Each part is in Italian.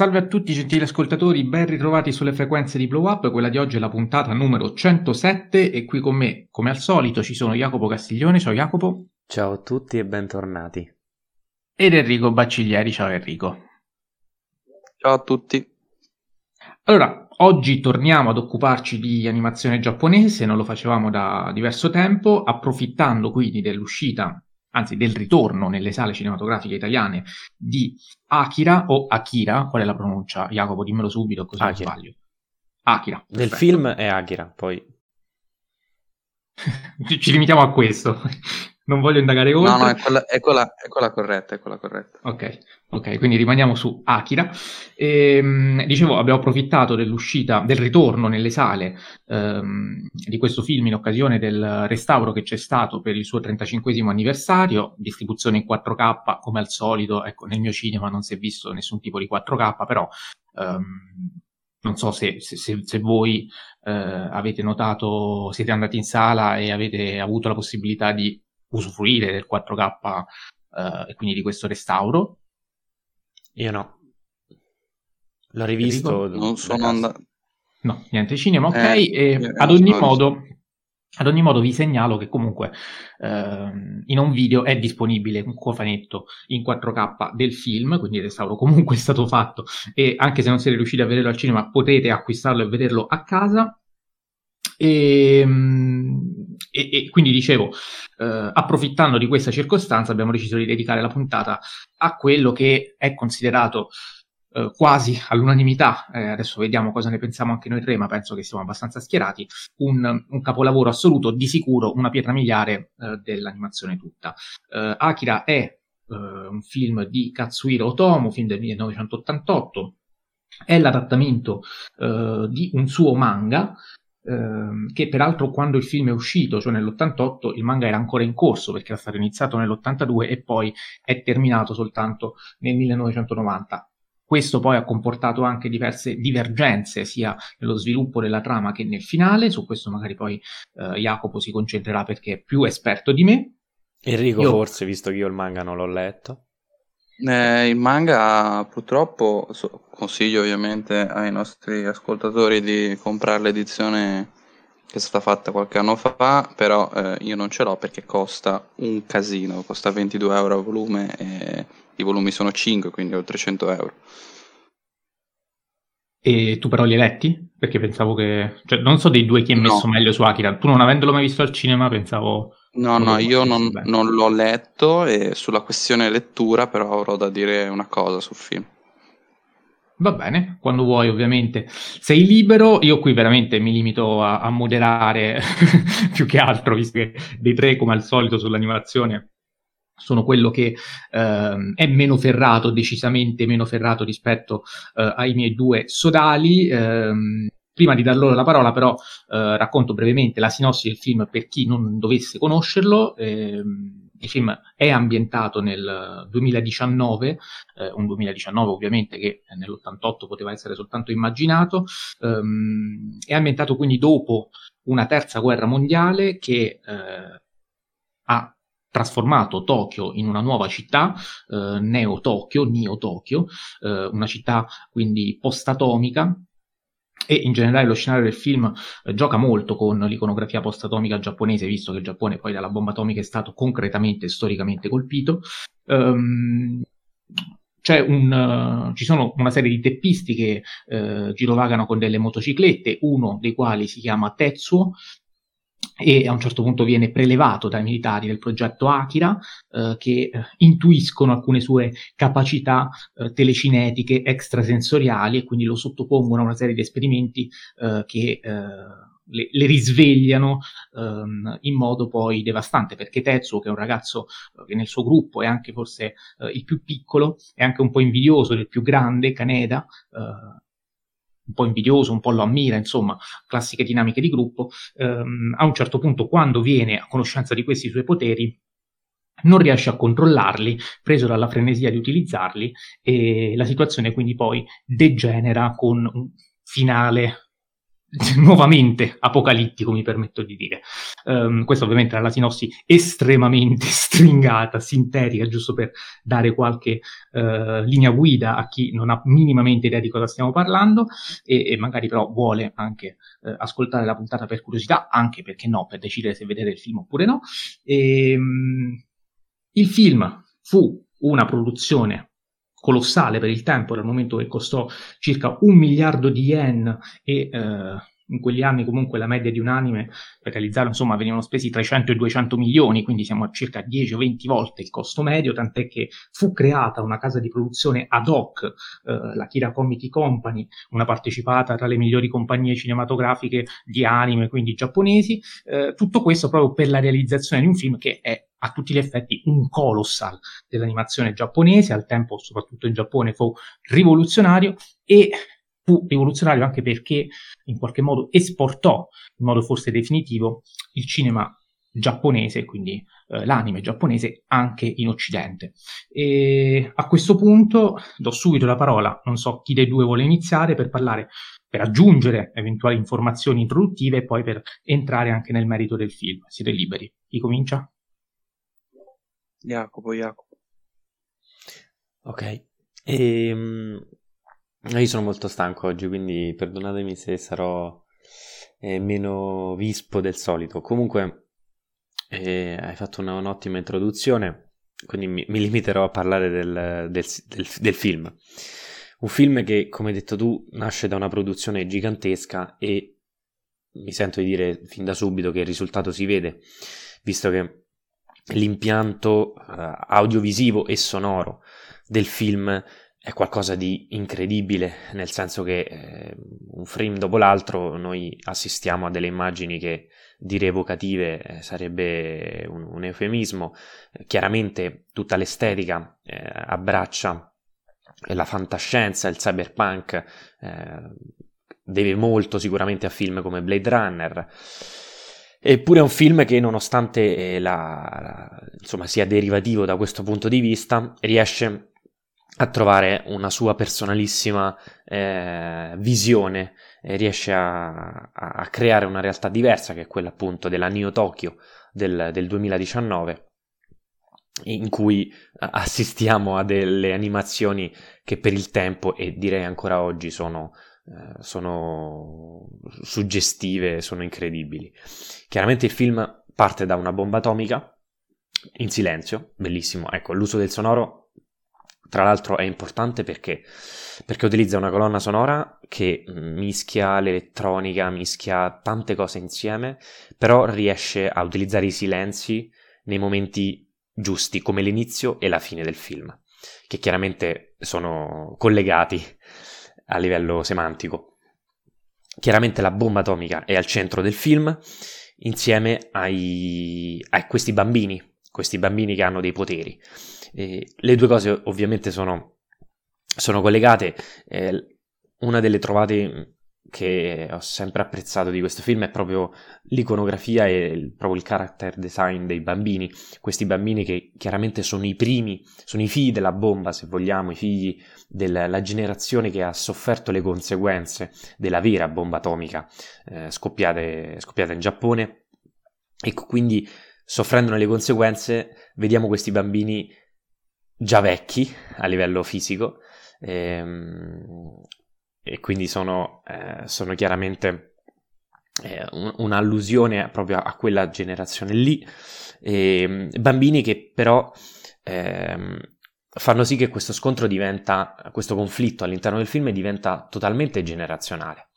Salve a tutti gentili ascoltatori, ben ritrovati sulle frequenze di Blow Up, quella di oggi è la puntata numero 107 e qui con me, come al solito, ci sono Jacopo Castiglione, ciao Jacopo. Ciao a tutti e bentornati. Ed Enrico Bacciglieri, ciao Enrico. Ciao a tutti. Allora, oggi torniamo ad occuparci di animazione giapponese, non lo facevamo da diverso tempo, approfittando quindi dell'uscita anzi del ritorno nelle sale cinematografiche italiane di Akira o Akira, qual è la pronuncia? Jacopo, dimmelo subito così non sbaglio. Akira. Nel film è Akira, poi... Ci limitiamo a questo non voglio indagare oltre. No, no, è quella, è quella, è quella corretta, è quella corretta. Ok, ok, quindi rimaniamo su Akira. E, ehm, dicevo, abbiamo approfittato dell'uscita, del ritorno nelle sale ehm, di questo film in occasione del restauro che c'è stato per il suo 35 anniversario, distribuzione in 4K, come al solito, ecco, nel mio cinema non si è visto nessun tipo di 4K, però... Ehm, non so se, se, se, se voi eh, avete notato, siete andati in sala e avete avuto la possibilità di usufruire del 4K eh, e quindi di questo restauro. Io no. L'ho rivisto. Non sono andato. No, niente cinema, ok. Eh, e ad ogni modo... Ad ogni modo vi segnalo che comunque eh, in un video è disponibile un cofanetto in 4K del film, quindi il restauro comunque è stato fatto e anche se non siete riusciti a vederlo al cinema potete acquistarlo e vederlo a casa. E, ehm, e, e quindi dicevo, eh, approfittando di questa circostanza, abbiamo deciso di dedicare la puntata a quello che è considerato eh, quasi all'unanimità, eh, adesso vediamo cosa ne pensiamo anche noi tre, ma penso che siamo abbastanza schierati, un, un capolavoro assoluto, di sicuro una pietra miliare eh, dell'animazione tutta. Eh, Akira è eh, un film di Katsuhiro Otomo, film del 1988, è l'adattamento di un suo manga Ehm, che peraltro quando il film è uscito, cioè nell'88, il manga era ancora in corso perché era stato iniziato nell'82 e poi è terminato soltanto nel 1990. Questo poi ha comportato anche diverse divergenze sia nello sviluppo della trama che nel finale, su questo magari poi eh, Jacopo si concentrerà perché è più esperto di me. Enrico io... forse, visto che io il manga non l'ho letto. Eh, il manga purtroppo so, consiglio ovviamente ai nostri ascoltatori di comprare l'edizione che è stata fatta qualche anno fa, però eh, io non ce l'ho perché costa un casino, costa 22 euro a volume e i volumi sono 5, quindi oltre 100 euro. E tu però li hai letti? Perché pensavo che... Cioè, non so dei due chi è messo no. meglio su Akira. Tu non avendolo mai visto al cinema pensavo... No, no, io non, non, l'ho letto e sulla questione lettura però avrò da dire una cosa sul film. Va bene, quando vuoi ovviamente. Sei libero, io qui veramente mi limito a, a moderare più che altro, visto che dei tre come al solito sull'animazione sono quello che eh, è meno ferrato, decisamente meno ferrato rispetto eh, ai miei due sodali. Eh, Prima di dar loro la parola, però, eh, racconto brevemente la sinossi del film per chi non dovesse conoscerlo. Eh, il film è ambientato nel 2019, eh, un 2019 ovviamente che nell'88 poteva essere soltanto immaginato, ehm, è ambientato quindi dopo una terza guerra mondiale che eh, ha trasformato Tokyo in una nuova città, eh, Neo Tokyo, Neo Tokyo, eh, una città quindi post-atomica, e in generale lo scenario del film eh, gioca molto con l'iconografia post-atomica giapponese, visto che il Giappone poi dalla bomba atomica è stato concretamente e storicamente colpito. Um, un, uh, ci sono una serie di teppisti che uh, girovagano con delle motociclette, uno dei quali si chiama Tetsuo, e a un certo punto viene prelevato dai militari del progetto Akira eh, che eh, intuiscono alcune sue capacità eh, telecinetiche extrasensoriali e quindi lo sottopongono a una serie di esperimenti eh, che eh, le, le, risvegliano ehm, in modo poi devastante perché Tetsuo che è un ragazzo eh, che nel suo gruppo è anche forse il più piccolo è anche un po' invidioso del più grande Kaneda un po' invidioso, un po' lo ammira, insomma, classiche dinamiche di gruppo, ehm, a un certo punto quando viene a conoscenza di questi suoi poteri non riesce a controllarli, preso dalla frenesia di utilizzarli e la situazione quindi poi degenera con un finale nuovamente apocalittico, mi permetto di dire. Um, questa ovviamente era la sinossi estremamente stringata, sintetica, giusto per dare qualche uh, linea guida a chi non ha minimamente idea di cosa stiamo parlando e, e magari però vuole anche uh, ascoltare la puntata per curiosità, anche perché no, per decidere se vedere il film oppure no. E, um, il film fu una produzione colossale per il tempo, dal momento che costò circa un miliardo di yen e eh, in quegli anni comunque la media di un anime per realizzarlo insomma venivano spesi tra i 100 e i 200 milioni, quindi siamo a circa 10 o 20 volte il costo medio, tant'è che fu creata una casa di produzione ad hoc, eh, la Kira Comedy Company, una partecipata tra le migliori compagnie cinematografiche di anime, quindi giapponesi, eh, tutto questo proprio per la realizzazione di un film che è a tutti gli effetti un colossal dell'animazione giapponese, al tempo soprattutto in Giappone fu rivoluzionario e fu rivoluzionario anche perché in qualche modo esportò in modo forse definitivo il cinema giapponese, quindi eh, l'anime giapponese anche in Occidente. E a questo punto do subito la parola, non so chi dei due vuole iniziare per parlare, per aggiungere eventuali informazioni introduttive e poi per entrare anche nel merito del film. Siete liberi. Chi comincia? Jacopo, Jacopo. Ok. E, um, io sono molto stanco oggi, quindi perdonatemi se sarò eh, meno vispo del solito. Comunque, eh, hai fatto una, un'ottima introduzione, quindi mi, mi limiterò a parlare del, del, del, del, film. Un film che, come hai detto tu, nasce da una produzione gigantesca e mi sento di dire fin da subito che il risultato si vede, visto che l'impianto uh, audiovisivo e sonoro del film è qualcosa di incredibile, nel senso che eh, un frame dopo l'altro noi assistiamo a delle immagini che dire evocative eh, sarebbe un, un eufemismo. chiaramente tutta l'estetica eh, abbraccia la fantascienza, il cyberpunk, eh, deve molto sicuramente a film come Blade Runner. Eppure è un film che, nonostante eh, la, la, insomma, sia derivativo da questo punto di vista, riesce a trovare una sua personalissima eh, visione e riesce a, a, creare una realtà diversa che è quella appunto della Neo Tokyo del, del 2019 in cui assistiamo a delle animazioni che per il tempo e direi ancora oggi sono, eh, sono suggestive, sono incredibili. Chiaramente il film parte da una bomba atomica in silenzio, bellissimo. Ecco, l'uso del sonoro tra l'altro è importante perché, perché utilizza una colonna sonora che mischia l'elettronica, mischia tante cose insieme, però riesce a utilizzare i silenzi nei momenti giusti, come l'inizio e la fine del film, che chiaramente sono collegati a livello semantico. Chiaramente la bomba atomica è al centro del film, insieme ai, a questi bambini, questi bambini che hanno dei poteri. E le due cose ovviamente sono, sono collegate. Eh, una delle trovate che ho sempre apprezzato di questo film è proprio l'iconografia e il, proprio il character design dei bambini, questi bambini che chiaramente sono i primi, sono i figli della bomba se vogliamo, i figli della generazione che ha sofferto le conseguenze della vera bomba atomica eh, scoppiata in Giappone. E quindi soffrendone le conseguenze vediamo questi bambini già vecchi a livello fisico ehm, e quindi sono, eh, sono chiaramente eh, un, un'allusione proprio a, quella generazione lì. E, bambini che però ehm, fanno sì che questo scontro diventa, questo conflitto all'interno del film diventa totalmente generazionale,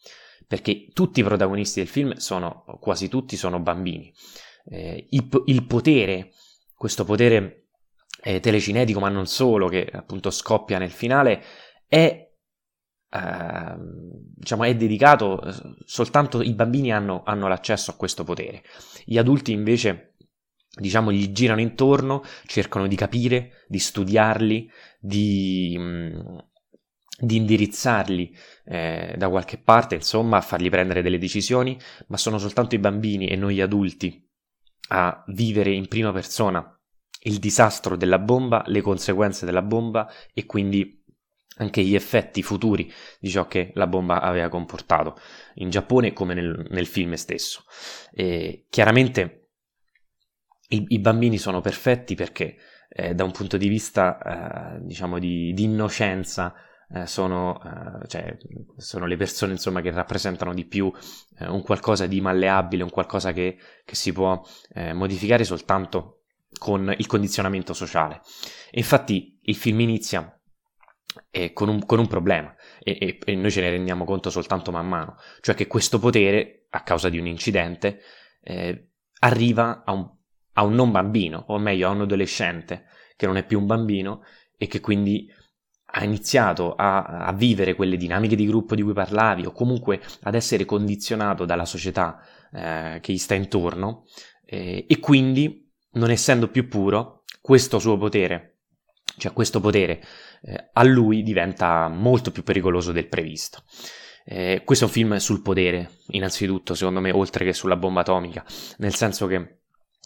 perché tutti i protagonisti del film sono, quasi tutti sono bambini. Eh, il, il potere, questo potere eh, telecinetico, ma non solo, che appunto scoppia nel finale, è, eh, diciamo, è dedicato soltanto i bambini hanno, hanno l'accesso a questo potere. Gli adulti invece diciamo, gli girano intorno, cercano di capire, di studiarli, di, mm, di indirizzarli eh, da qualche parte, insomma, a fargli prendere delle decisioni, ma sono soltanto i bambini e noi adulti a vivere in prima persona il disastro della bomba, le conseguenze della bomba e quindi anche gli effetti futuri di ciò che la bomba aveva comportato in Giappone come nel, nel film stesso. E chiaramente i, i, bambini sono perfetti perché eh, da un punto di vista eh, diciamo di, di innocenza eh, sono, eh, cioè, sono, le persone insomma, che rappresentano di più eh, un qualcosa di malleabile, un qualcosa che, che si può eh, modificare soltanto con il condizionamento sociale. E infatti il film inizia con un, con, un, problema. E, e, e, noi ce ne rendiamo conto soltanto man mano, cioè che questo potere, a causa di un incidente, eh, arriva a un, a un, non bambino, o meglio a un adolescente che non è più un bambino e che quindi ha iniziato a, a, vivere quelle dinamiche di gruppo di cui parlavi o comunque ad essere condizionato dalla società eh, che gli sta intorno eh, e quindi non essendo più puro questo suo potere cioè questo potere eh, a lui diventa molto più pericoloso del previsto. Eh, questo è un film sul potere innanzitutto secondo me oltre che sulla bomba atomica. Nel senso che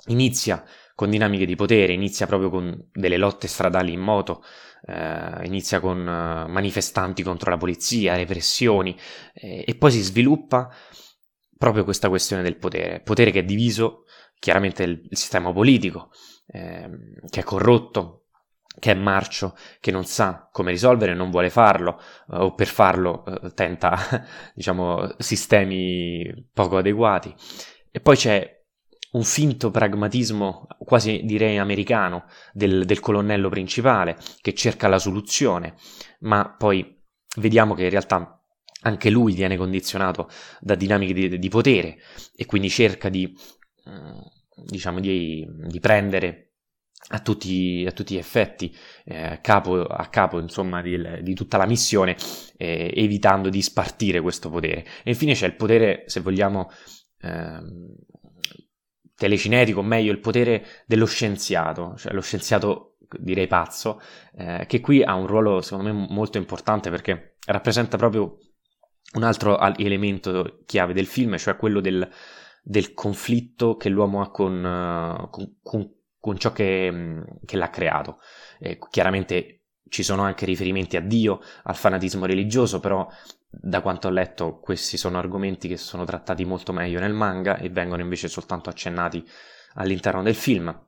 inizia con dinamiche di potere, inizia proprio con delle lotte stradali in moto, eh, inizia con uh, manifestanti contro la polizia, repressioni eh, e poi si sviluppa proprio questa questione del potere, potere che è diviso chiaramente il, il sistema politico, eh, che è corrotto, che è marcio, che non sa come risolvere, non vuole farlo, eh, o per farlo eh, tenta, diciamo, sistemi poco adeguati. E poi c'è un finto pragmatismo quasi direi americano del, del, colonnello principale che cerca la soluzione, ma poi vediamo che in realtà anche lui viene condizionato da dinamiche di, di potere e quindi cerca di, mm, diciamo, di, di prendere a tutti, a tutti, gli effetti eh, capo, a capo insomma di, di tutta la missione eh, evitando di spartire questo potere. E infine c'è il potere se vogliamo eh, telecinetico, o meglio il potere dello scienziato, cioè lo scienziato direi pazzo, eh, che qui ha un ruolo secondo me molto importante perché rappresenta proprio un altro elemento chiave del film, cioè quello del, del conflitto che l'uomo ha con, uh, con, con, con ciò che, che, l'ha creato. Eh, chiaramente ci sono anche riferimenti a Dio, al fanatismo religioso, però da quanto ho letto, questi sono argomenti che sono trattati molto meglio nel manga e vengono invece soltanto accennati all'interno del film.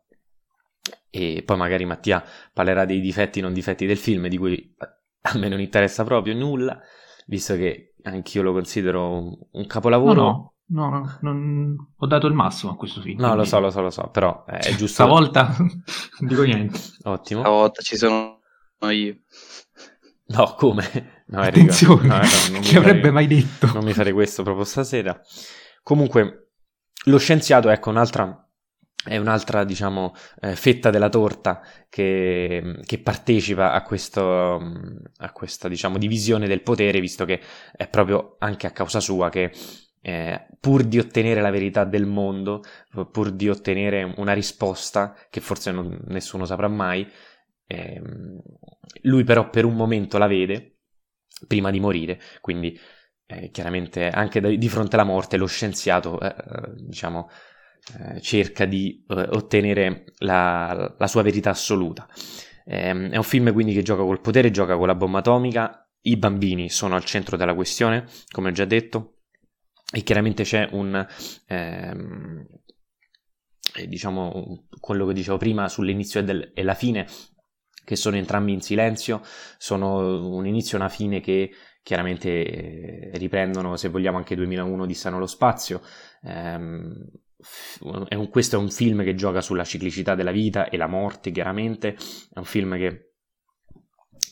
E poi magari Mattia parlerà dei difetti e non difetti del film, di cui a me non interessa proprio nulla, visto che anch'io lo considero un, un capolavoro. No, no, no, non... ho dato il massimo a questo film. No, quindi... lo so, lo so, lo so, però è giusto. Stavolta non dico niente. Ottimo. Stavolta ci sono io. No, come? No, Attenzione, no, no, chi avrebbe mai detto? Non mi fare questo proprio stasera. Comunque, lo scienziato, ecco, un'altra è un'altra, diciamo, eh, fetta della torta che, che partecipa a, questo, a questa, diciamo, divisione del potere, visto che è proprio anche a causa sua che eh, pur di ottenere la verità del mondo, pur di ottenere una risposta che forse non, nessuno saprà mai, eh, lui però per un momento la vede prima di morire, quindi eh, chiaramente anche di fronte alla morte lo scienziato eh, eh diciamo, eh, cerca di ottenere la, la, sua verità assoluta. Ehm, è un film quindi che gioca col potere, gioca con la bomba atomica, i bambini sono al centro della questione, come ho già detto, e chiaramente c'è un... Ehm, diciamo quello che dicevo prima sull'inizio e, del, e la fine che sono entrambi in silenzio, sono un inizio e una fine che chiaramente eh, riprendono, se vogliamo, anche 2001 di Sano lo spazio. Um, è un, questo è un film che gioca sulla ciclicità della vita e la morte, chiaramente. È un film che,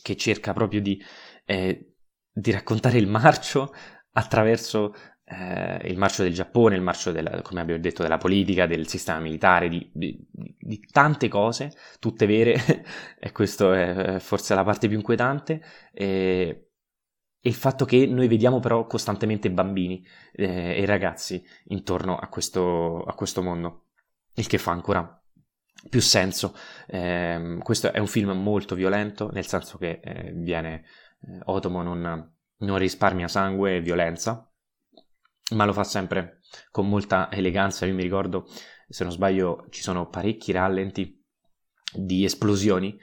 che cerca proprio di, eh, di raccontare il marcio attraverso eh, il marcio del Giappone, il marcio, della, come abbiamo detto, della politica, del sistema militare, di, di, di tante cose, tutte vere, e questo è forse la parte più inquietante, e, e il fatto che noi vediamo però costantemente bambini eh, e ragazzi intorno a questo, a questo mondo, il che fa ancora più senso. Eh, questo è un film molto violento, nel senso che eh, viene, eh, Otomo non, non risparmia sangue e violenza, ma lo fa sempre con molta eleganza. Io mi ricordo, se non sbaglio, ci sono parecchi rallenti di esplosioni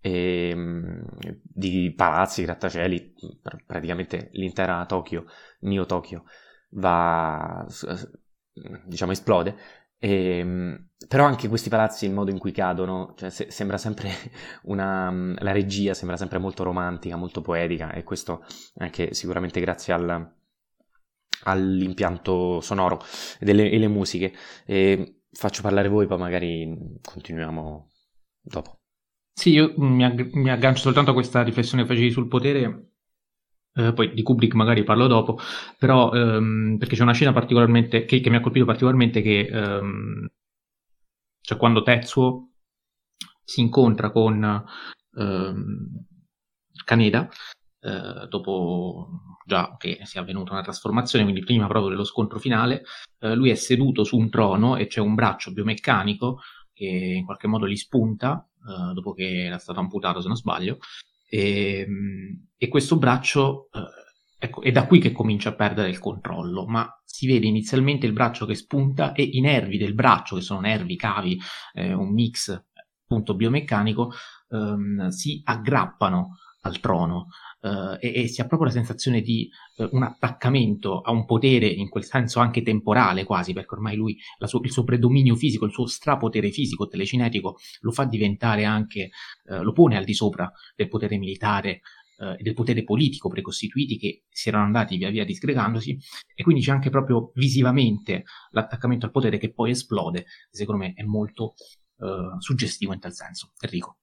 e, ehm, di palazzi, grattacieli, praticamente l'intera Tokyo, Neo Tokyo, va, diciamo, esplode. E, ehm, però anche questi palazzi, il modo in cui cadono, cioè, se, sembra sempre una. la regia sembra sempre molto romantica, molto poetica, e questo anche sicuramente grazie al, all'impianto sonoro delle, e le musiche. E faccio parlare voi, poi magari continuiamo dopo. Sì, io mi, ag- mi aggancio soltanto a questa riflessione che facevi sul potere, eh, poi di Kubrick magari parlo dopo, però ehm, perché c'è una scena particolarmente che, che, mi ha colpito particolarmente che ehm, cioè quando Tetsuo si incontra con ehm, Kaneda eh, dopo già che sia avvenuta una trasformazione, quindi prima proprio dello scontro finale, eh, lui è seduto su un trono e c'è un braccio biomeccanico che in qualche modo gli spunta uh, dopo che era stato amputato, se non sbaglio, e, ehm, e questo braccio, uh, ecco, è da qui che comincia a perdere il controllo, ma si vede inizialmente il braccio che spunta e i nervi del braccio, che sono nervi, cavi, eh, un mix appunto biomeccanico, um, si aggrappano al trono uh, e, e, si ha proprio la sensazione di uh, un attaccamento a un potere, in quel senso anche temporale quasi, perché ormai lui, su- il suo predominio fisico, il suo strapotere fisico, telecinetico, lo fa diventare anche, uh, lo pone al di sopra del potere militare e del potere politico precostituiti che si erano andati via via disgregandosi e quindi c'è anche proprio visivamente l'attaccamento al potere che poi esplode, secondo me è molto suggestivo in tal senso. Enrico.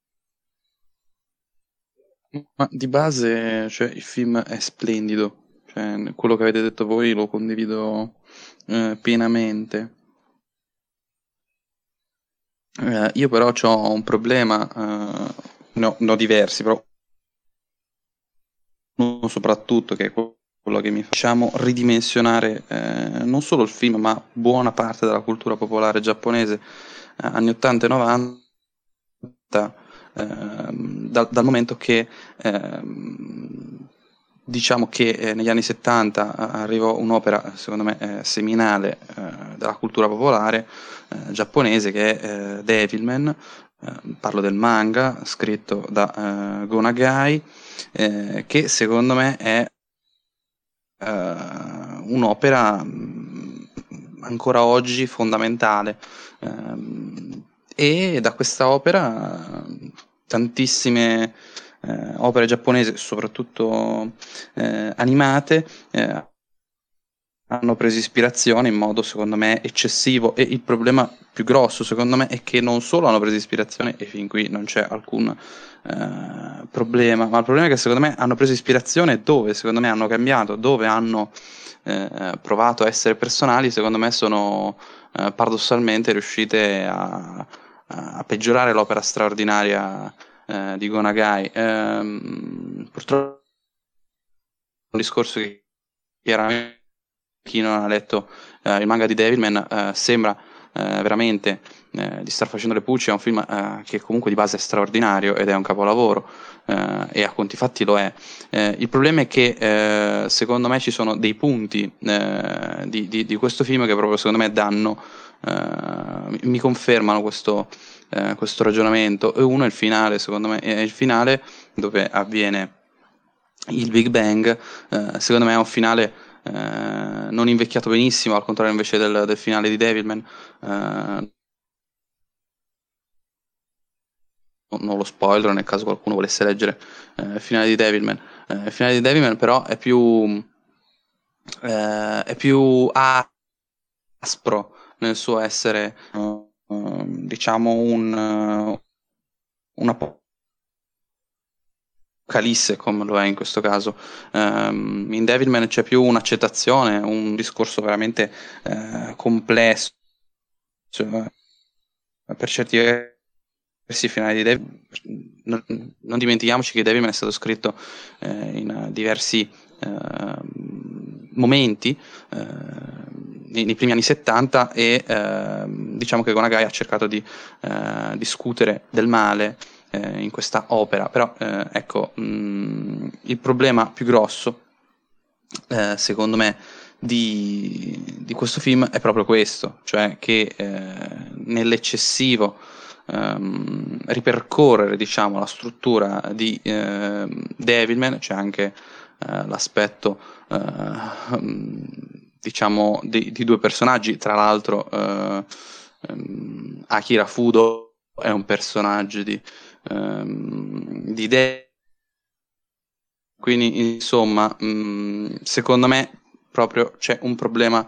Ma di base, cioè, il film è splendido, cioè, quello che avete detto voi lo condivido eh, pienamente. Eh, io però ho un problema, eh, no, no, diversi, però uno soprattutto che è quello che mi facciamo ridimensionare eh, non solo il film, ma buona parte della cultura popolare giapponese eh, anni 80 e 90 Ehm, dal, dal, momento che ehm, diciamo che eh, negli anni 70 arrivò un'opera secondo me eh, seminale eh, della cultura popolare eh, giapponese che è eh, Devilman. Eh, parlo del manga scritto da Go Nagai che secondo me è un'opera mm, ancora oggi fondamentale. Ehm, e da questa opera tantissime eh, opere giapponesi, soprattutto eh, animate, eh, hanno preso ispirazione in modo secondo me eccessivo. E il problema più grosso secondo me è che non solo hanno preso ispirazione e fin qui non c'è alcun eh, problema, ma il problema è che secondo me hanno preso ispirazione dove secondo me hanno cambiato, dove hanno eh, provato a essere personali, secondo me sono eh, paradossalmente riuscite a a peggiorare l'opera straordinaria eh, di Gonagai. Ehm, purtroppo un discorso che chiaramente chi non ha letto eh, il manga di Devilman eh, sembra eh, veramente eh, di star facendo le pulci, è un film eh, che comunque di base è straordinario ed è un capolavoro e a conti fatti lo è. il problema è che secondo me ci sono dei punti di, di, di, questo film che proprio secondo me danno mi confermano questo, eh, questo, ragionamento. E uno è il finale secondo me è il finale dove avviene il Big Bang. Eh, secondo me è un finale eh, non invecchiato benissimo al contrario invece del, del finale di Devilman. Eh, non lo spoiler nel caso qualcuno volesse leggere eh, il finale di Devilman. Il finale di Devilman però è più è più aspro nel suo essere, uh, diciamo, un, uh, una Calisse come lo è in questo caso. Um, in Devilman c'è più un'accettazione, un discorso veramente uh, complesso. Cioè, per certi versi finali di Devilman, non, non, dimentichiamoci che Devilman è stato scritto eh, in diversi eh, momenti. Eh, nei, primi anni 70 e eh, diciamo che Gonagai ha cercato di eh, discutere del male eh, in questa opera, però ecco, mh, mm, il problema più grosso, secondo me, di, di, questo film è proprio questo, cioè che eh, nell'eccessivo ehm, ripercorrere diciamo, la struttura di eh, Devilman, c'è anche eh, l'aspetto eh, diciamo di, di, due personaggi, tra l'altro eh, ehm, Akira Fudo è un personaggio di, ehm, di Devilman quindi, insomma, mh, secondo me proprio c'è un problema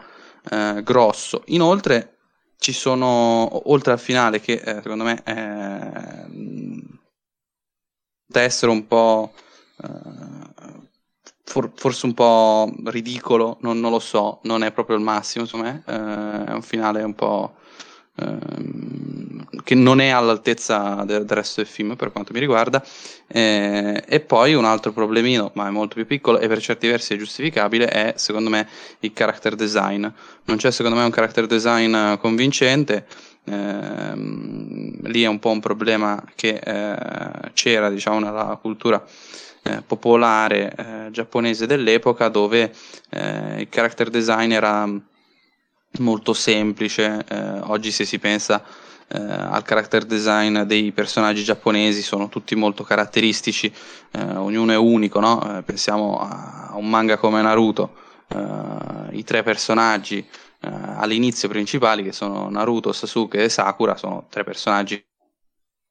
eh, grosso. Inoltre, ci sono, oltre al finale, che eh, secondo me è, da essere un po'. Eh, for, forse un po' ridicolo, non, non, lo so, non è proprio il massimo, me. Eh, è un finale un po'. Ehm, che non è all'altezza del, del, resto del film per quanto mi riguarda eh, e poi un altro problemino ma è molto più piccolo e per certi versi è giustificabile è secondo me il character design non c'è secondo me un character design convincente eh, lì è un po' un problema che eh, c'era diciamo nella cultura eh, popolare eh, giapponese dell'epoca dove eh, il character design era molto semplice. Eh, oggi se si pensa eh, al character design dei personaggi giapponesi sono tutti molto caratteristici, ognuno è unico, no? Pensiamo a, un manga come Naruto, i tre personaggi all'inizio principali che sono Naruto, Sasuke e Sakura sono tre personaggi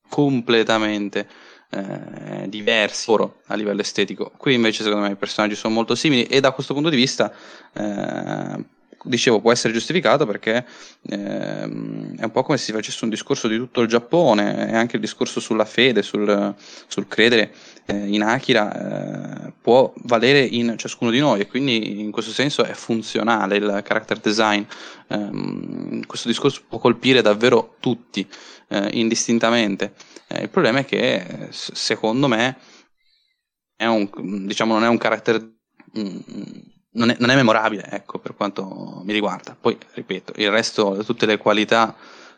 completamente eh, diversi loro a livello estetico. Qui invece secondo me i personaggi sono molto simili e da questo punto di vista eh, dicevo può essere giustificato perché ehm, è un po' come se si facesse un discorso di tutto il Giappone e anche il discorso sulla fede, sul, sul credere eh, in Akira eh, può valere in ciascuno di noi e quindi in questo senso è funzionale il character design. Eh, questo discorso può colpire davvero tutti eh, indistintamente. Eh, il problema è che secondo me è un, diciamo, non è un character mm, non è, non è, memorabile, ecco, per quanto mi riguarda. Poi, ripeto, il resto, tutte le qualità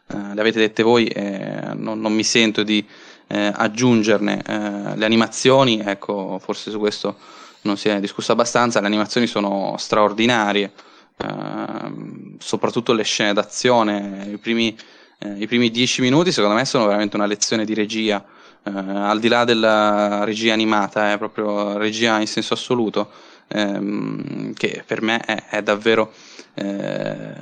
eh, le avete dette voi, eh, non, non, mi sento di eh, aggiungerne. Eh, le animazioni, ecco, forse su questo non si è discusso abbastanza, le animazioni sono straordinarie, ehm, soprattutto le scene d'azione, i primi, eh, i primi dieci minuti secondo me sono veramente una lezione di regia. Uh, al di là della regia animata, è proprio regia in senso assoluto ehm, che per me è, è davvero eh,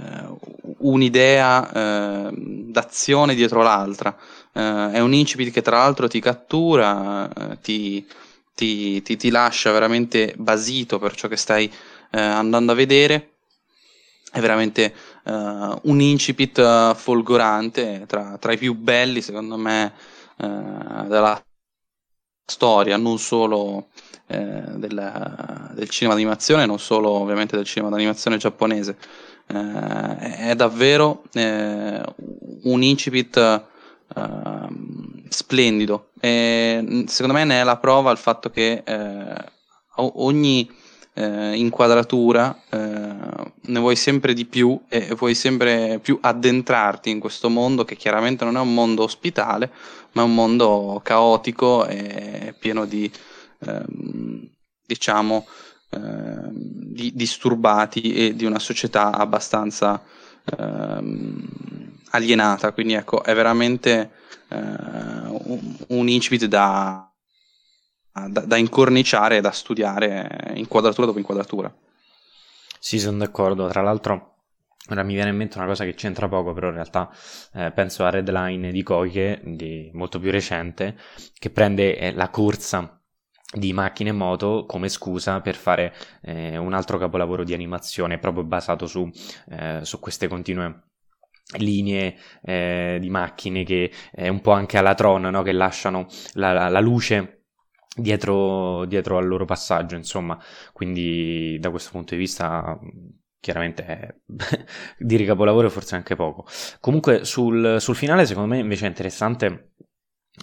un'idea eh, d'azione dietro l'altra. Eh, è un incipit che tra l'altro ti cattura, eh, ti, ti, ti, ti, lascia veramente basito per ciò che stai eh, andando a vedere. È veramente uh, un incipit folgorante tra, tra, i più belli, secondo me, della storia, non solo eh, del, del, cinema d'animazione, non solo ovviamente del cinema d'animazione giapponese. Eh, è davvero eh, un incipit eh, splendido e secondo me ne è la prova il fatto che eh, ogni eh, inquadratura ne vuoi sempre di più e vuoi sempre più addentrarti in questo mondo che chiaramente non è un mondo ospitale ma è un mondo caotico e pieno di ehm, diciamo, ehm, di, disturbati e di una società abbastanza ehm, alienata. Quindi ecco, è veramente eh, un incipit da, da, da, incorniciare da studiare inquadratura dopo inquadratura. Sì, sono d'accordo. Tra l'altro, ora mi viene in mente una cosa che c'entra poco, però in realtà eh, penso a Redline di Koike, di molto più recente, che prende eh, la corsa di macchine e moto come scusa per fare eh, un altro capolavoro di animazione proprio basato su, eh, su queste continue linee eh, di macchine che è un po' anche alla Tron no? che lasciano la, la, la luce dietro, dietro, al loro passaggio insomma quindi da questo punto di vista chiaramente dire capolavoro forse anche poco comunque sul, sul finale secondo me invece è interessante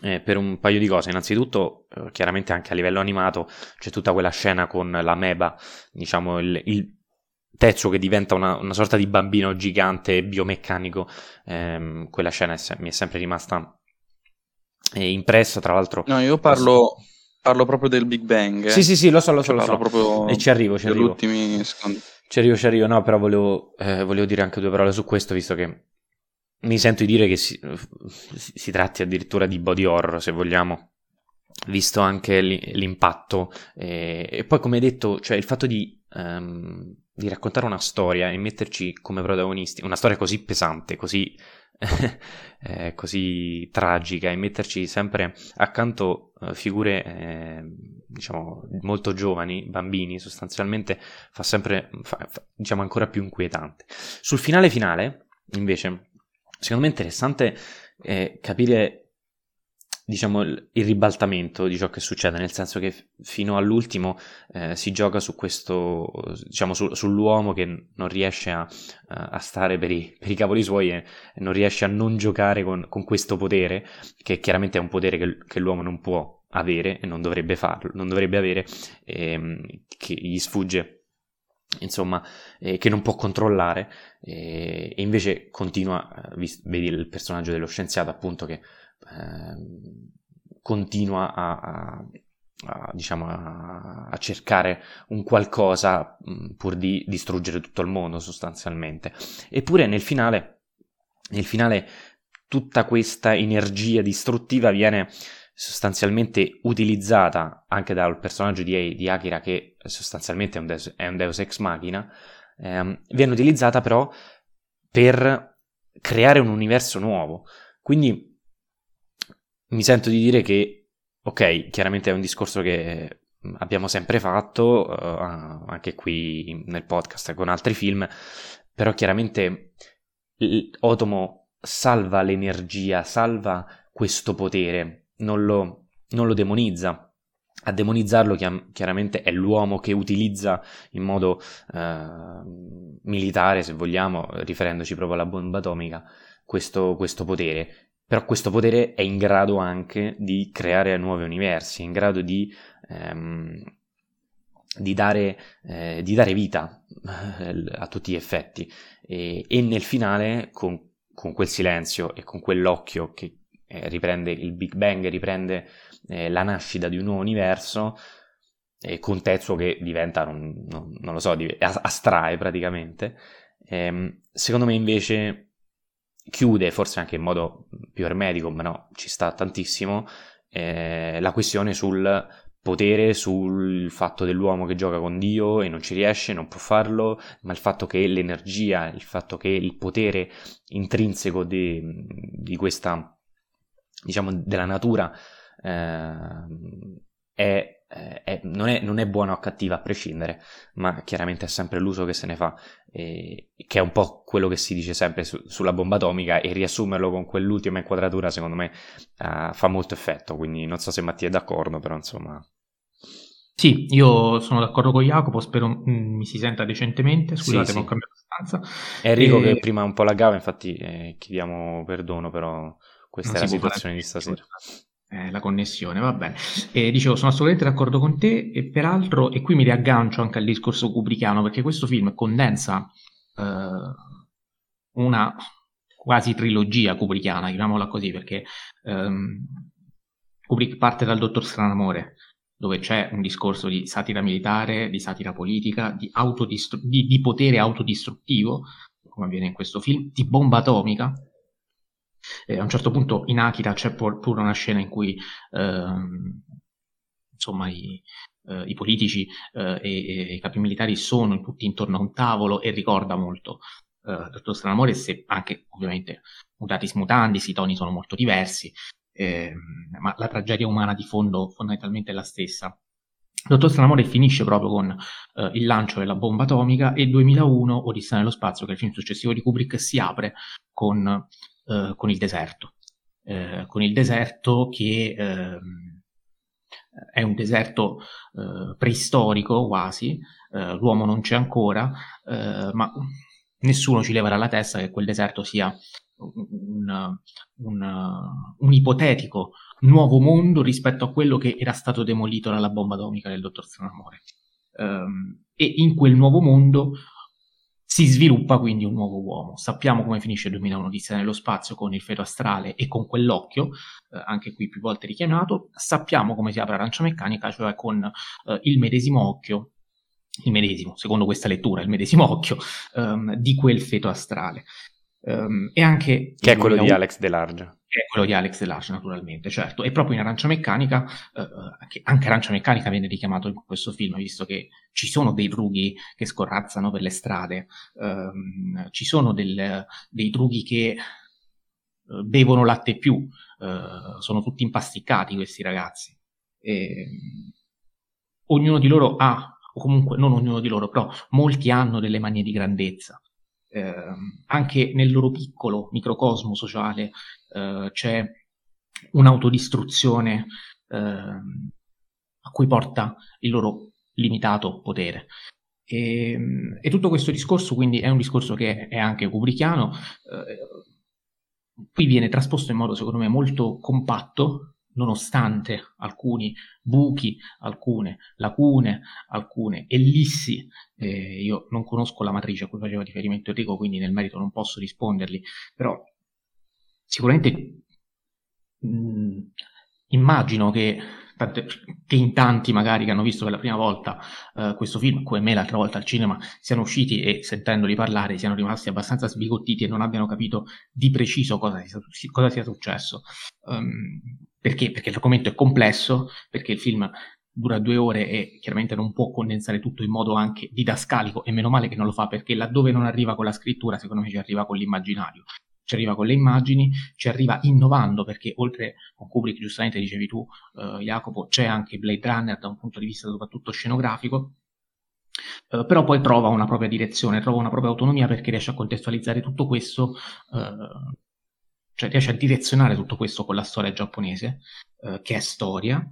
eh, per un paio di cose. Innanzitutto, eh, chiaramente anche a livello animato c'è tutta quella scena con la Meba, diciamo il, il Tetsuo che diventa una, una, sorta di bambino gigante biomeccanico. Eh, quella scena è, mi è sempre rimasta eh, impressa, tra l'altro. No, io parlo, parlo proprio del Big Bang. Eh. Sì, sì, sì, lo so, lo so, lo so. Proprio e ci arrivo, ci arrivo. ultimi secondi. Ci arrivo, ci arrivo. No, però volevo, eh, volevo dire anche due parole su questo, visto che mi sento di dire che si, si, tratti addirittura di body horror, se vogliamo, visto anche l'impatto. E, e poi, come hai detto, cioè il fatto di, um, di, raccontare una storia e metterci come protagonisti, una storia così pesante, così, eh, così tragica, e metterci sempre accanto uh, figure, eh, diciamo, molto giovani, bambini, sostanzialmente, fa sempre, fa, fa, diciamo, ancora più inquietante. Sul finale finale, invece secondo me è interessante eh, capire diciamo il ribaltamento di ciò che succede nel senso che fino all'ultimo eh, si gioca su questo diciamo su, sull'uomo che non riesce a, a stare per i, per i, cavoli suoi e non riesce a non giocare con, con questo potere che chiaramente è un potere che, che, l'uomo non può avere e non dovrebbe farlo non dovrebbe avere ehm, che gli sfugge insomma, eh, che non può controllare eh, e invece continua, eh, vedi il personaggio dello scienziato appunto che continua a, a, a, diciamo, a, cercare un qualcosa mh, pur di distruggere tutto il mondo sostanzialmente. Eppure nel finale, nel finale tutta questa energia distruttiva viene sostanzialmente utilizzata anche dal personaggio di, di Akira che sostanzialmente è un deus, è un deus ex machina, ehm, viene utilizzata però per creare un universo nuovo. Quindi mi sento di dire che, ok, chiaramente è un discorso che abbiamo sempre fatto, uh, anche qui nel podcast con altri film, però chiaramente Otomo salva l'energia, salva questo potere, non lo, non lo demonizza. A demonizzarlo chiaramente è l'uomo che utilizza in modo eh, militare, se vogliamo, riferendoci proprio alla bomba atomica, questo, questo potere. Però questo potere è in grado anche di creare nuovi universi, è in grado di, ehm, di, dare, eh, di dare, vita eh, a tutti gli effetti. E, e nel finale, con, con quel silenzio e con quell'occhio che eh, riprende il Big Bang, riprende eh, la nascita di un nuovo universo, con Tetsuo che diventa, non, non, non lo so, astrae praticamente. Eh, secondo me invece chiude, forse anche in modo più ermetico, ma no, ci sta tantissimo, eh, la questione sul potere, sul fatto dell'uomo che gioca con Dio e non ci riesce, non può farlo, ma il fatto che l'energia, il fatto che il potere intrinseco di, di questa diciamo, della natura eh, è, è, non, è, non, è, buona o cattiva a prescindere, ma chiaramente è sempre l'uso che se ne fa, e, che è un po' quello che si dice sempre su, sulla bomba atomica e riassumerlo con quell'ultima inquadratura secondo me uh, fa molto effetto, quindi non so se Mattia è d'accordo, però insomma... Sì, io sono d'accordo con Jacopo, spero mm, mi si senta decentemente, scusate sì, ma ho cambiato stanza. Enrico e... che prima un po' laggava, infatti eh, chiediamo perdono, però questa non è la situazione di stasera. Eh, la connessione, va bene. E dicevo, sono assolutamente d'accordo con te e peraltro, e qui mi riaggancio anche al discorso kubrickiano, perché questo film condensa eh, una quasi trilogia kubrickiana, chiamiamola così, perché ehm, Kubrick parte dal Dottor Stranamore, dove c'è un discorso di satira militare, di satira politica, di, autodistru- di, di potere autodistruttivo, come avviene in questo film, di bomba atomica, eh, a un certo punto in Akira c'è pure una scena in cui ehm, insomma i, eh, i politici eh, e, e, i capi militari sono tutti intorno a un tavolo e ricorda molto eh, Dottor Stranamore, se anche ovviamente mutatis mutandis, i toni sono molto diversi, ehm, ma la tragedia umana di fondo fondamentalmente è la stessa. Dottor Stranamore finisce proprio con uh, il lancio della bomba atomica e 2001 Odissea nello spazio, che è il film successivo di Kubrick, si apre con eh, con il deserto. Eh, con il deserto che ehm, è un deserto eh, preistorico quasi, eh, l'uomo non c'è ancora, eh, ma nessuno ci leva dalla testa che quel deserto sia un, un, un, ipotetico nuovo mondo rispetto a quello che era stato demolito dalla bomba atomica del dottor Stranamore. Um, e in quel nuovo mondo si sviluppa quindi un nuovo uomo. Sappiamo come finisce il 2001 Odissea nello spazio con il feto astrale e con quell'occhio, eh, anche qui più volte richiamato. Sappiamo come si apre l'arancia meccanica, cioè con eh, il medesimo occhio, il medesimo, secondo questa lettura, il medesimo occhio ehm, di quel feto astrale. Um, e anche che è quello di Alex Delarge è quello di Alex Delarge naturalmente, certo, e proprio in Arancia Meccanica, eh, anche Arancia Meccanica viene richiamato in questo film, visto che ci sono dei drughi che scorrazzano per le strade, ehm, ci sono del, dei drughi che eh, bevono latte più, eh, sono tutti impasticcati questi ragazzi. E, ognuno di loro ha, o comunque non ognuno di loro, però molti hanno delle manie di grandezza. Eh, anche nel loro piccolo microcosmo sociale eh, c'è un'autodistruzione eh, a cui porta il loro limitato potere. E, e, tutto questo discorso quindi è un discorso che è anche kubrickiano, eh, qui viene trasposto in modo secondo me molto compatto, nonostante alcuni buchi, alcune lacune, alcune ellissi. Eh, io non conosco la matrice a cui faceva riferimento Enrico, quindi nel merito non posso risponderli, però sicuramente mh, mm, immagino che, tante, che, in tanti magari che hanno visto per la prima volta uh, questo film, come me l'altra volta al cinema, siano usciti e sentendoli parlare siano rimasti abbastanza sbigottiti e non abbiano capito di preciso cosa sia, cosa sia successo. Um, perché? Perché l'argomento è complesso, perché il film dura due ore e chiaramente non può condensare tutto in modo anche didascalico e meno male che non lo fa perché laddove non arriva con la scrittura secondo me ci arriva con l'immaginario ci arriva con le immagini, ci arriva innovando perché oltre con Kubrick, giustamente dicevi tu uh, Jacopo, c'è anche Blade Runner da un punto di vista soprattutto scenografico, uh, però poi trova una propria direzione, trova una propria autonomia perché riesce a contestualizzare tutto questo, uh, cioè riesce a direzionare tutto questo con la storia giapponese, che è storia,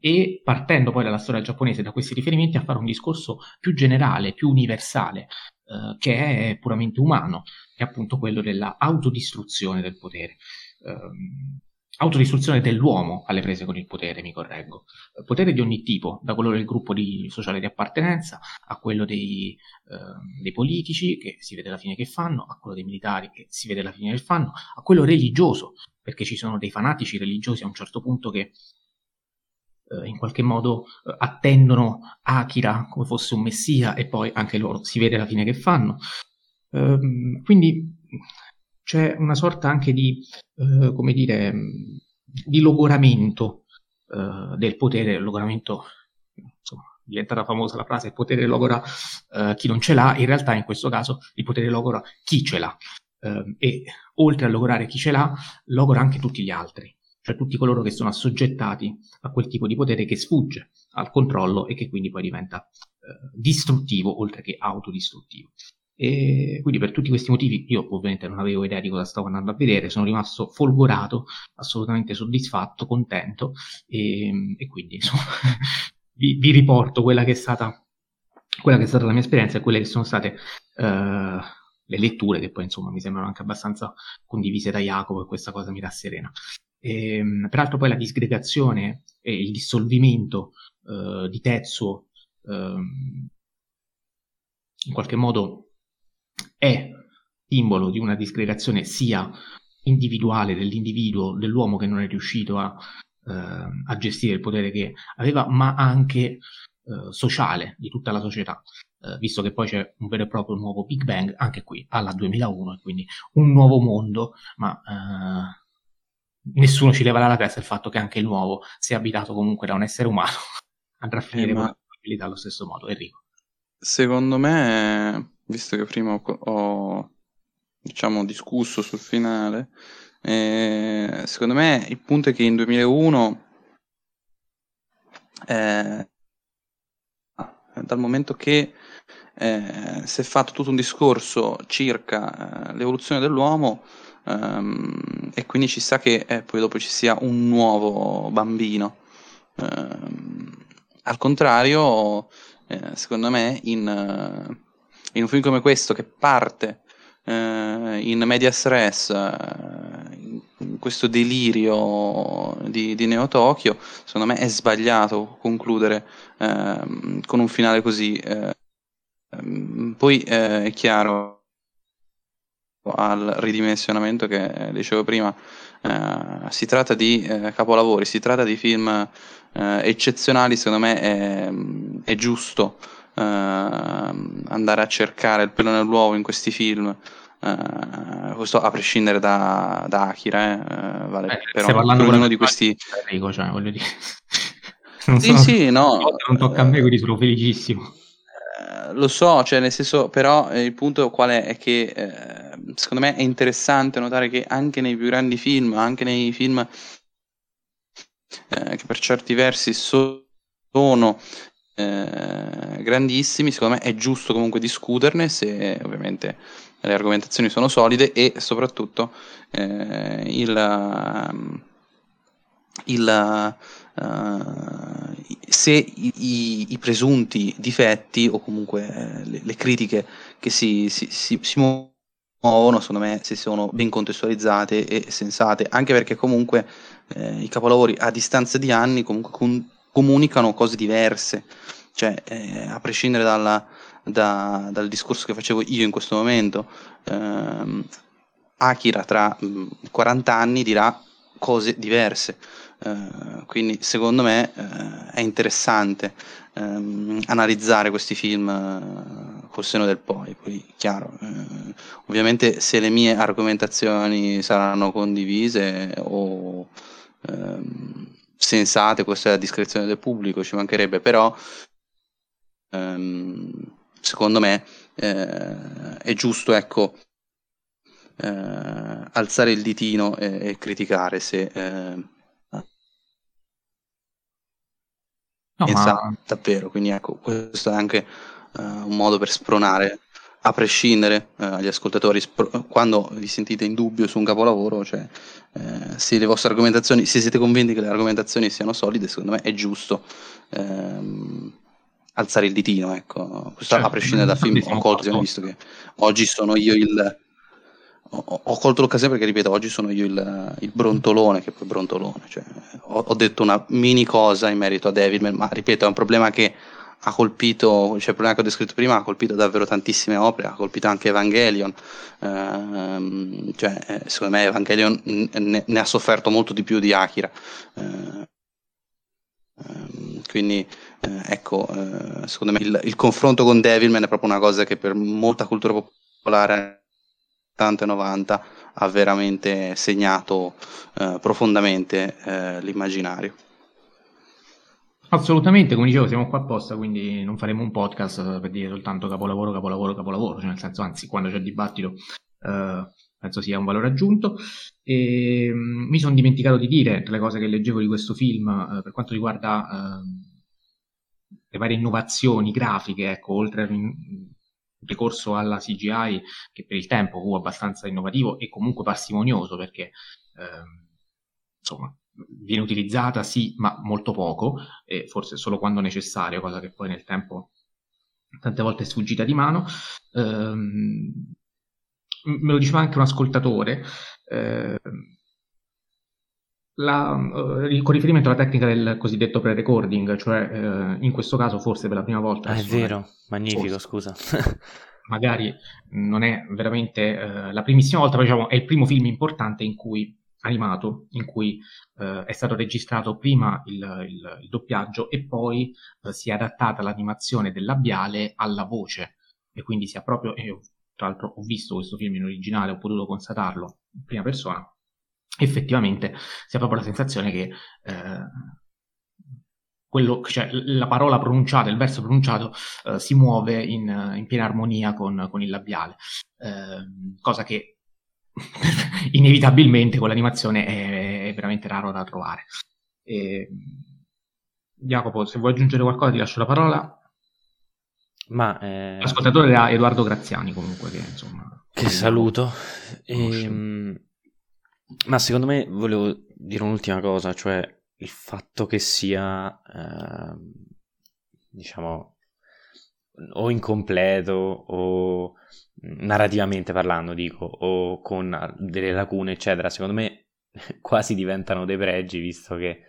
e partendo poi dalla storia giapponese, da questi riferimenti, a fare un discorso più generale, più universale, eh, che è puramente umano, è appunto quello della autodistruzione del potere. Um, autodistruzione dell'uomo alle prese con il potere, mi correggo. Potere di ogni tipo, da quello del gruppo di, sociale di appartenenza a quello dei, eh, dei, politici, che si vede la fine che fanno, a quello dei militari, che si vede la fine che fanno, a quello religioso, perché ci sono dei fanatici religiosi a un certo punto che eh, in qualche modo eh, attendono Akira come fosse un messia e poi anche loro si vede la fine che fanno. Ehm, quindi c'è una sorta anche di, eh, come dire, di logoramento eh, del potere, logoramento, insomma, diventata famosa la frase, il potere logora eh, chi non ce l'ha, in realtà in questo caso il potere logora chi ce l'ha. Ehm, e oltre a logorare chi ce l'ha, logora anche tutti gli altri cioè tutti coloro che sono assoggettati a quel tipo di potere che sfugge al controllo e che quindi poi diventa eh, distruttivo oltre che autodistruttivo. E quindi per tutti questi motivi io ovviamente non avevo idea di cosa stavo andando a vedere, sono rimasto folgorato, assolutamente soddisfatto, contento e, e quindi insomma vi, vi, riporto quella che è stata quella che è stata la mia esperienza e quelle che sono state uh, le letture che poi insomma mi sembrano anche abbastanza condivise da Jacopo e questa cosa mi rasserena. Ehm, peraltro poi la disgregazione e il dissolvimento uh, di Tetsuo uh, in qualche modo è simbolo di una disgregazione sia individuale dell'individuo, dell'uomo che non è riuscito a, uh, a gestire il potere che aveva, ma anche sociale di tutta la società. visto che poi c'è un vero e proprio nuovo Big Bang, anche qui alla 2001, e quindi un nuovo mondo, ma nessuno ci leverà la testa il fatto che anche il nuovo sia abitato comunque da un essere umano andrà a finire eh, ma... con la probabilità allo stesso modo. Enrico. Secondo me, visto che prima ho, ho diciamo, discusso sul finale, eh, secondo me il punto è che in 2001 eh, dal momento che eh, si è fatto tutto un discorso circa eh, l'evoluzione dell'uomo, Um, e quindi ci sta che eh, poi dopo ci sia un nuovo bambino. Um, al contrario, eh, secondo me, in, uh, in, un film come questo che parte uh, in media stress, uh, in questo delirio di, di, Neo Tokyo, secondo me è sbagliato concludere ehm, con un finale così. Poi è chiaro al ridimensionamento che dicevo prima, eh, si tratta di eh, capolavori, si tratta di film eh, eccezionali, secondo me è, è giusto eh, andare a cercare il pelo nell'uovo in questi film, eh, questo a prescindere da, da Akira, eh, vale, eh, però stai parlando uno di questi... Enrico, cioè, voglio dire. non sì, sono... sì, no. Non tocca a me, quindi sono felicissimo. Uh, lo so, cioè nel senso, però eh, il punto qual è? È che eh, secondo me è interessante notare che anche nei più grandi film, anche nei film eh, che per certi versi sono eh, grandissimi, secondo me è giusto comunque discuterne se ovviamente le argomentazioni sono solide e soprattutto eh, il, ehm, il uh, se i, i, i, presunti difetti o comunque eh, le, le, critiche che si, si, si, si muovono, secondo me, se sono ben contestualizzate e sensate, anche perché comunque eh, i capolavori a distanza di anni comunque con, comunicano cose diverse, cioè eh, a prescindere dalla, da, dal discorso che facevo io in questo momento, ehm, Akira tra mh, 40 anni dirà cose diverse. Uh, quindi secondo me uh, è interessante um, analizzare questi film uh, col seno del poi. Poi, chiaro, ovviamente se le mie argomentazioni saranno condivise o um, sensate, questa è la discrezione del pubblico, ci mancherebbe, però um, secondo me eh, è giusto ecco, eh, alzare il ditino e, e criticare se eh, no, ma... davvero. Quindi ecco, questo è anche uh, un modo per spronare a prescindere uh, agli ascoltatori, spro- quando vi sentite in dubbio su un capolavoro, cioè eh, se le vostre argomentazioni, se siete convinti che le argomentazioni siano solide, secondo me è giusto ehm, alzare il ditino, ecco. Questo certo, a prescindere da film, ho colto, visto che oggi sono io il... Ho, ho, colto l'occasione perché, ripeto, oggi sono io il, il brontolone, che poi brontolone, cioè, ho, ho, detto una mini cosa in merito a Devilman, ma ripeto, è un problema che ha colpito, cioè il problema che ho descritto prima ha colpito davvero tantissime opere, ha colpito anche Evangelion, ehm, cioè eh, secondo me Evangelion ne, ne, ha sofferto molto di più di Akira. Eh, quindi eh, ecco, eh, secondo me il, il, confronto con Devilman è proprio una cosa che per molta cultura popolare 80 e 90 ha veramente segnato eh, profondamente eh, l'immaginario. Assolutamente, come dicevo, siamo qua apposta, quindi non faremo un podcast per dire soltanto capolavoro, capolavoro, capolavoro, cioè nel senso, anzi, quando c'è dibattito eh, penso sia un valore aggiunto. E, mh, mm, mi sono dimenticato di dire, tra le cose che leggevo di questo film, eh, per quanto riguarda eh, le varie innovazioni grafiche, ecco, oltre al ricorso alla CGI, che per il tempo fu abbastanza innovativo e comunque parsimonioso, perché ehm, insomma viene utilizzata sì, ma molto poco, e forse solo quando necessario, cosa che poi nel tempo tante volte è sfuggita di mano. Ehm, me lo diceva anche un ascoltatore. Eh, la, eh, con riferimento alla tecnica del cosiddetto pre-recording, cioè eh, in questo caso forse per la prima volta... Ah, è vero, magnifico, forse, scusa. magari non è veramente eh, la primissima volta, ma diciamo è il primo film importante in cui animato in cui eh, è stato registrato prima il, il, il doppiaggio e poi eh, si è adattata l'animazione del labiale alla voce. E quindi si è proprio, io tra l'altro ho visto questo film in originale, ho potuto constatarlo in prima persona, effettivamente si ha proprio la sensazione che eh, quello, cioè, la parola pronunciata, il verso pronunciato eh, si muove in, in, piena armonia con, con il labiale, eh, cosa che inevitabilmente con l'animazione è, è, veramente raro da trovare. E, Jacopo, se vuoi aggiungere qualcosa ti lascio la parola. Ma, eh... L'ascoltatore era Edoardo Graziani comunque, che insomma... Che saluto. E, ehm, ma secondo me volevo dire un'ultima cosa, cioè il fatto che sia, eh, diciamo, o incompleto o narrativamente parlando, dico, o con delle lacune, eccetera, secondo me quasi diventano dei pregi, visto che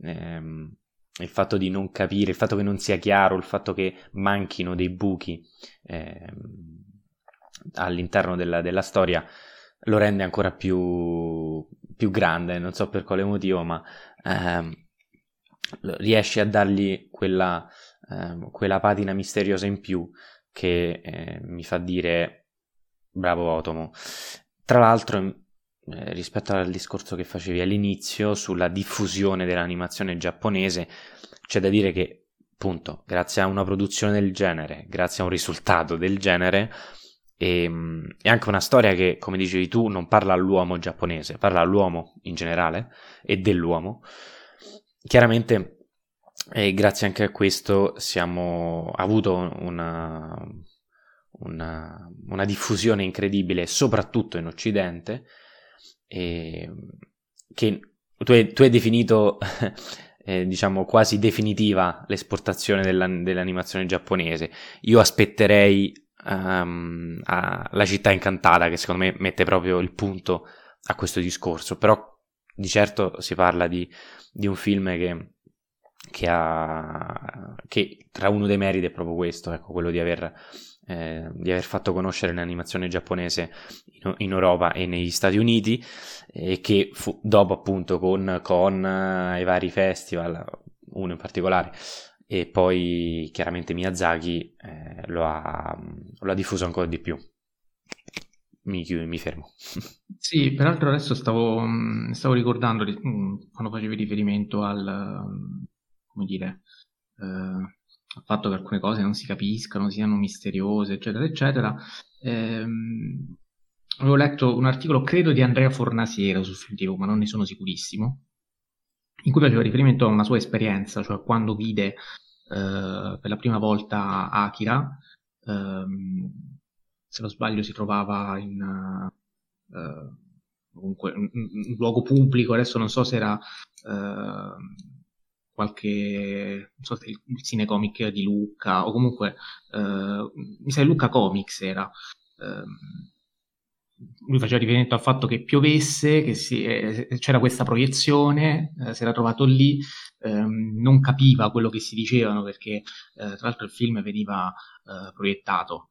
ehm, il fatto di non capire, il fatto che non sia chiaro, il fatto che manchino dei buchi ehm, all'interno della, della, storia lo rende ancora più, più, grande, non so per quale motivo, ma ehm, riesce a dargli quella, ehm, quella patina misteriosa in più che eh, mi fa dire bravo Otomo. Tra l'altro, eh, rispetto al discorso che facevi all'inizio sulla diffusione dell'animazione giapponese, c'è da dire che, appunto, grazie a una produzione del genere, grazie a un risultato del genere, e, ehm, è anche una storia che, come dicevi tu, non parla all'uomo giapponese, parla all'uomo in generale e dell'uomo. Chiaramente, eh, grazie anche a questo, siamo avuto una, una, una diffusione incredibile, soprattutto in Occidente, e, che tu hai, tu hai definito eh, diciamo quasi definitiva l'esportazione della, dell'animazione giapponese. Io aspetterei um, La città incantata, che secondo me mette proprio il punto a questo discorso, però di certo si parla di, di un film che, che, ha, che tra uno dei meriti è proprio questo, ecco, quello di aver eh, di aver fatto conoscere l'animazione giapponese in, in, Europa e negli Stati Uniti e che fu, dopo appunto con, con uh, i vari festival, uno in particolare, e poi chiaramente Miyazaki eh, lo, ha, lo, ha, diffuso ancora di più. Mi, mi fermo. Sì, peraltro adesso stavo, stavo ricordando quando facevi riferimento al, come dire, eh, al fatto che alcune cose non si capiscano, siano misteriose, eccetera, eccetera. Ehm, avevo letto un articolo, credo, di Andrea Fornasiero sul film TV, ma non ne sono sicurissimo, in cui faceva riferimento a una sua esperienza, cioè quando vide eh, per la prima volta Akira, ehm, se non sbaglio si trovava in... Comunque un, un, luogo pubblico, adesso non so se era uh, qualche, non so se il cinecomic di Lucca o comunque, eh, mi sa Lucca Comics era. Eh, lui faceva riferimento al fatto che piovesse, che si, eh, c'era questa proiezione, eh, si era trovato lì, ehm, non capiva quello che si dicevano perché eh, tra l'altro il film veniva eh, proiettato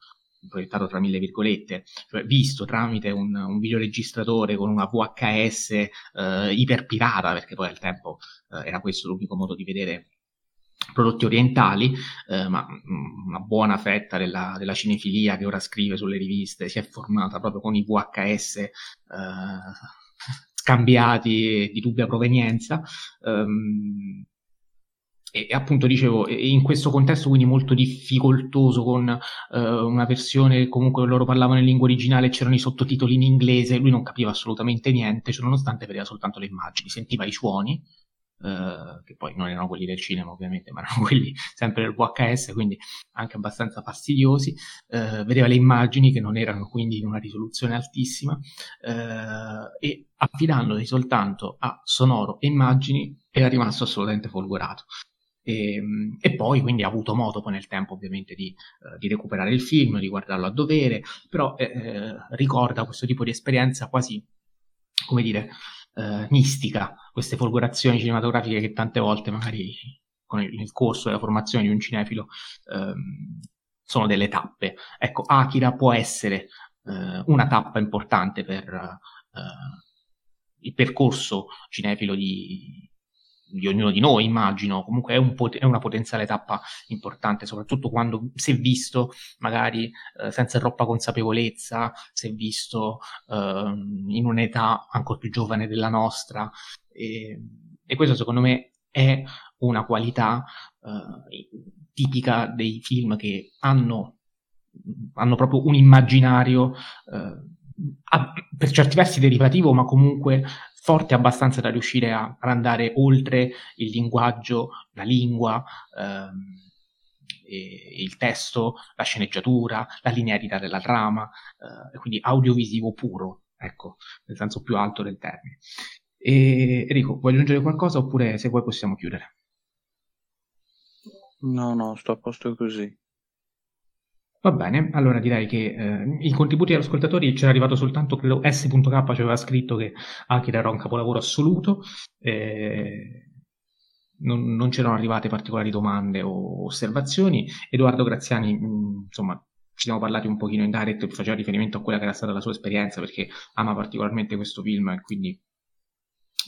proiettato tra mille virgolette, cioè visto tramite un, un videoregistratore con una VHS eh, iperpirata, perché poi al tempo eh, era questo l'unico modo di vedere prodotti orientali, eh, ma mm, una buona fetta della, della, cinefilia che ora scrive sulle riviste si è formata proprio con i VHS eh, scambiati di dubbia provenienza. Um, e, appunto dicevo, in questo contesto quindi molto difficoltoso con eh, una versione che comunque loro parlavano in lingua originale c'erano i sottotitoli in inglese, lui non capiva assolutamente niente, cioè nonostante vedeva soltanto le immagini, sentiva i suoni, eh, che poi non erano quelli del cinema ovviamente, ma erano quelli sempre del VHS, quindi anche abbastanza fastidiosi, eh, vedeva le immagini che non erano quindi in una risoluzione altissima eh, e affidandosi soltanto a sonoro e immagini era rimasto assolutamente folgorato. E, ehm, e, poi quindi ha avuto modo poi nel tempo ovviamente di, uh, di recuperare il film, di guardarlo a dovere, però eh, eh, ricorda questo tipo di esperienza quasi, come dire, eh, mistica, queste folgorazioni cinematografiche che tante volte magari con il, nel corso della formazione di un cinefilo ehm, sono delle tappe. Ecco, Akira può essere eh, una tappa importante per eh, il percorso cinefilo di, di ognuno di noi, immagino, comunque è, un pot- è, una potenziale tappa importante, soprattutto quando si è visto magari eh, senza troppa consapevolezza, si è visto eh, in un'età ancora più giovane della nostra. E, e questo secondo me è una qualità eh, tipica dei film che hanno, hanno proprio un immaginario eh, per certi versi derivativo, ma comunque forte abbastanza da riuscire a, ad andare oltre il linguaggio, la lingua, ehm, il testo, la sceneggiatura, la linearità della trama, eh, quindi audiovisivo puro, ecco, nel senso più alto del termine. E, Enrico, vuoi aggiungere qualcosa oppure se vuoi possiamo chiudere? No, no, sto a posto così. Va bene, allora direi che eh, i contributi degli ascoltatori c'era arrivato soltanto, credo S.K ci aveva scritto che Akira era un capolavoro assoluto, eh, non, non, c'erano arrivate particolari domande o osservazioni. Edoardo Graziani, mh, mm, insomma, ci siamo parlati un pochino in direct, faceva riferimento a quella che era stata la sua esperienza perché ama particolarmente questo film e quindi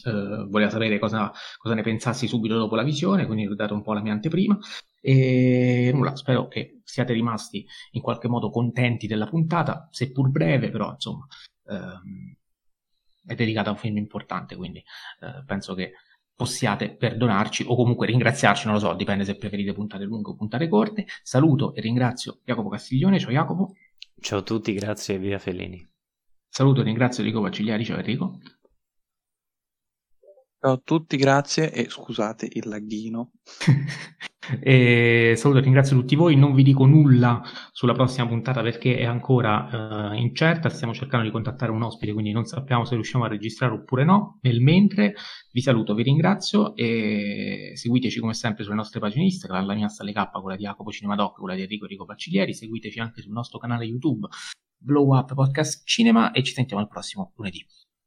eh, voleva sapere cosa, cosa, ne pensassi subito dopo la visione, quindi ho dato un po' la mia anteprima. E nulla, spero che siate rimasti in qualche modo contenti della puntata, seppur breve, però insomma ehm, è dedicata a un film importante, quindi eh, penso che possiate perdonarci o comunque ringraziarci, non lo so, dipende se preferite puntate lunghe o puntate corte. Saluto e ringrazio Jacopo Castiglione, ciao Jacopo. Ciao a tutti, grazie e via Fellini. Saluto e ringrazio Enrico Vacigliari, ciao Enrico. Ciao a tutti, grazie e scusate il laghino. e saluto e ringrazio tutti voi, non vi dico nulla sulla prossima puntata perché è ancora uh, incerta, stiamo cercando di contattare un ospite, quindi non sappiamo se riusciamo a registrare oppure no. Nel mentre vi saluto, vi ringrazio e seguiteci come sempre sulle nostre pagine Instagram, la mia Stalle K, quella di Jacopo Cinemadoc, quella di Enrico Enrico Paciglieri, seguiteci anche sul nostro canale YouTube Blow Up Podcast Cinema e ci sentiamo al prossimo lunedì.